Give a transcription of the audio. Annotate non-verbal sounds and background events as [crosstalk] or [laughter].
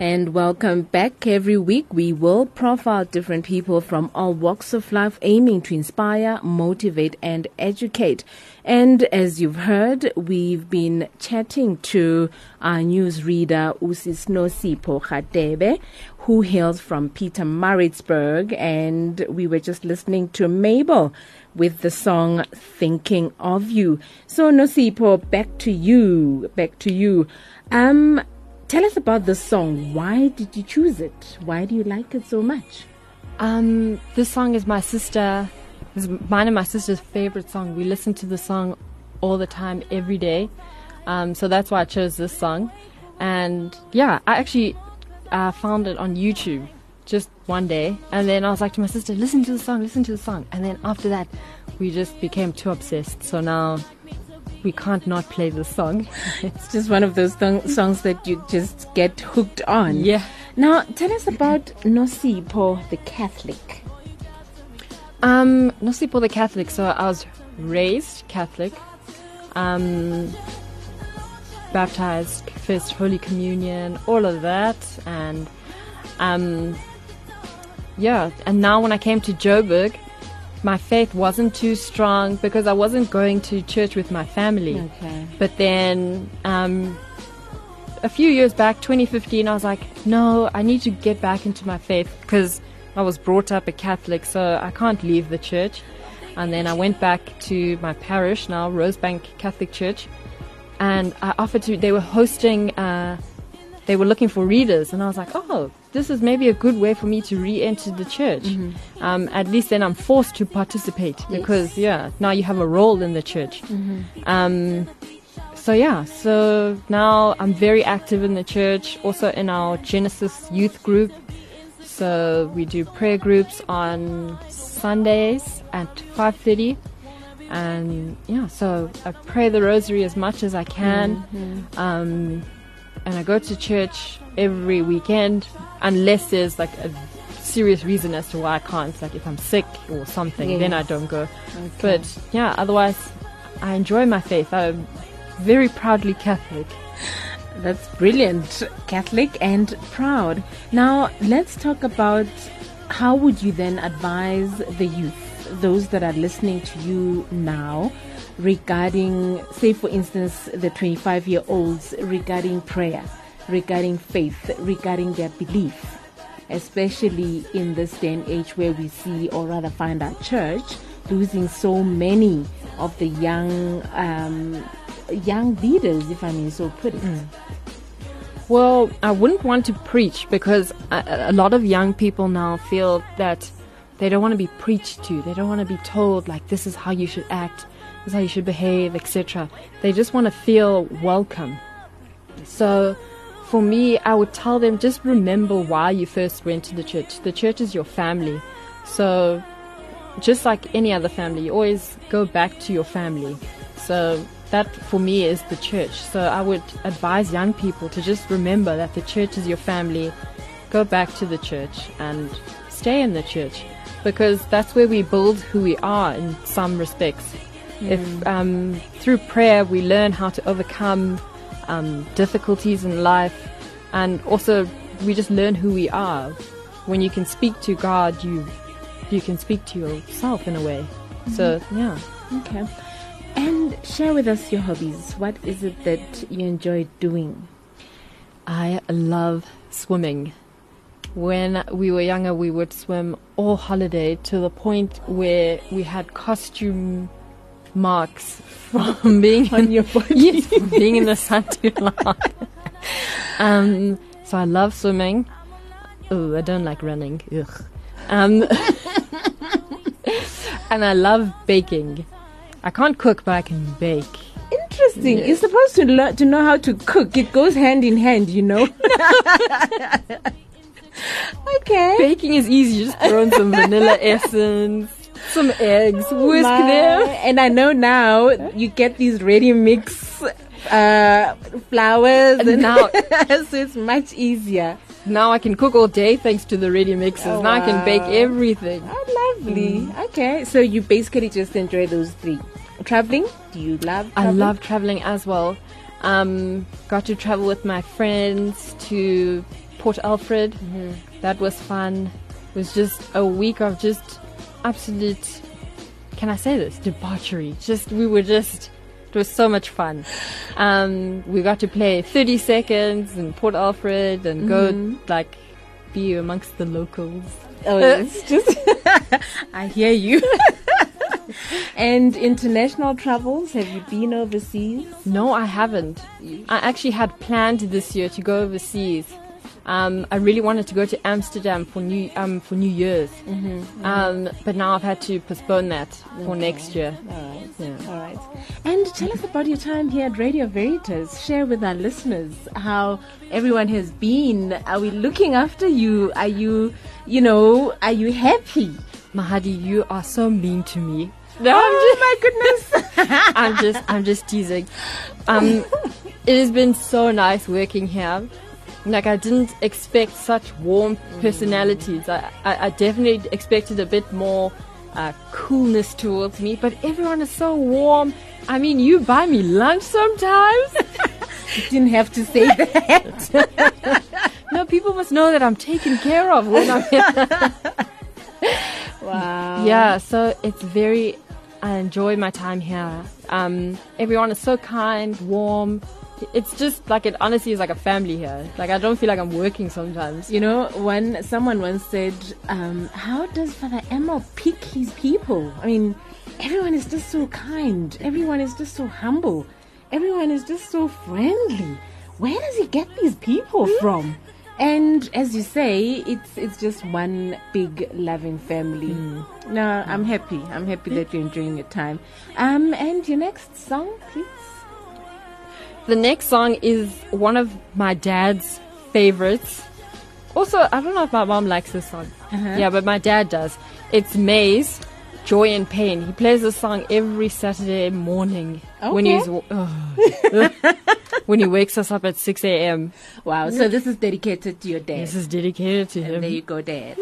And welcome back. Every week we will profile different people from all walks of life aiming to inspire, motivate and educate. And as you've heard, we've been chatting to our newsreader Usisnosipo Radebe, who hails from Pietermaritzburg. And we were just listening to Mabel with the song Thinking of You. So Nosipho, back to you. Back to you. Um, Tell us about this song. Why did you choose it? Why do you like it so much? Um, this song is my sister, is mine and my sister's favorite song. We listen to the song all the time, every day. Um, so that's why I chose this song. And yeah, I actually uh, found it on YouTube just one day. And then I was like to my sister, listen to the song, listen to the song. And then after that, we just became too obsessed. So now we can't not play this song. [laughs] it's just one of those th- songs that you just get hooked on. Yeah. Now, tell us about Nosipho the Catholic. Um, Nosipho the Catholic. So I was raised Catholic, um, baptized, first Holy Communion, all of that, and um, yeah. And now when I came to Joburg, my faith wasn't too strong because I wasn't going to church with my family. Okay. But then um, a few years back, 2015, I was like, no, I need to get back into my faith because I was brought up a Catholic, so I can't leave the church. And then I went back to my parish now, Rosebank Catholic Church, and I offered to. They were hosting. Uh, they were looking for readers, and I was like, oh, this is maybe a good way for me to re-enter the church. Mm-hmm. Um, at least then I'm forced to participate yes. because yeah, now you have a role in the church. Mm-hmm. Um, so yeah, so now I'm very active in the church, also in our Genesis youth group. So we do prayer groups on Sundays at 5:30 and yeah so i pray the rosary as much as i can mm-hmm. um, and i go to church every weekend unless there's like a serious reason as to why I can't. Like if I'm sick or something, yes. then I don't go. Okay. But yeah, otherwise, I enjoy my faith. I'm very proudly Catholic. That's brilliant. Catholic and proud. Now, let's talk about how would you then advise the youth, those that are listening to you now, regarding, say, for instance, the 25 year olds, regarding prayer? regarding faith, regarding their belief, especially in this day and age where we see, or rather find our church losing so many of the young um, young leaders, if I may so put it. Mm. Well, I wouldn't want to preach because a, a, lot of young people now feel that they don't want to be preached to. They don't want to be told like this is how you should act, this is how you should behave, etc. They just want to feel welcome. So for me, I would tell them just remember why you first went to the church. The church is your family. So, just like any other family, you always go back to your family. So, that for me is the church. So, I would advise young people to just remember that the church is your family. Go back to the church and stay in the church because that's where we build who we are in some respects. Mm. If um, through prayer we learn how to overcome um, difficulties in life, and also we just learn who we are. When you can speak to God, you you can speak to yourself in a way. Mm-hmm. So yeah. Okay. And share with us your hobbies. What is it that you enjoy doing? I love swimming. When we were younger, we would swim all holiday to the point where we had costume marks from [laughs] being on in, your [laughs] body. Yes, being in the sun too long. um, so I love swimming. Oh, I don't like running. Ugh. Um, [laughs] and I love baking. I can't cook, but I can bake. Interesting. Yes. You're supposed to learn to know how to cook. It goes hand in hand, you know. [laughs] okay. Baking is easy. You just throw in some vanilla [laughs] essence, some eggs, whisk My, them. And I know now you get these ready mix uh, flours. And now, [laughs] so it's much easier. Now I can cook all day thanks to the ready mixes. Oh, now wow. I can bake everything. Oh, lovely. Mm. Okay, so you basically just enjoy those three. Traveling? Do you love? Traveling? I love traveling as well. Um, got to travel with my friends to Port Alfred. That was fun. It was just a week of just absolute. Can I say this? Debauchery. Just we were just. It was so much fun. Um, we got to play 30 seconds in Port Alfred and go like be amongst the locals. Oh, it's just. [laughs] [laughs] I hear you. [laughs] and international travels? Have you been overseas? No, I haven't. I actually had planned this year to go overseas. Um, I really wanted to go to Amsterdam for New um, for New Year's, um, but now I've had to postpone that for next year. All right. Yeah. Right. And tell us about your time here at Radio Veritas. Share with our listeners how everyone has been. Are we looking after you? Are you, you know, are you happy? Mahadi, you are so mean to me. No, oh my goodness. [laughs] I'm just I'm just teasing. Um, it has been so nice working here. Like I didn't expect such warm personalities. I, I, I definitely expected a bit more uh, coolness towards me, but everyone is so warm. I mean, you buy me lunch sometimes. [laughs] you didn't have to say that. [laughs] no, people must know that I'm taken care of when I'm here. [laughs] wow. Yeah, so it's very. I enjoy my time here. Um, everyone is so kind, warm. It's just like it honestly is like a family here. Like I don't feel like I'm working sometimes. You know, when someone once said, um, "How does Father Emma pick his people?" I mean, everyone is just so kind. Everyone is just so humble. Everyone is just so friendly. Where does he get these people from? And as you say, it's it's just one big loving family. No, I'm happy. I'm happy that you're enjoying your time. Um, and your next song, please. The next song is one of my dad's favorites. Also, I don't know if my mom likes this song. Yeah, but my dad does. It's Maze, Joy and Pain. He plays this song every Saturday morning when he's ugh. [laughs] [laughs] when he wakes us up at 6 a.m. Wow. So this is dedicated to your dad. This is dedicated to And him. there you go, Dad.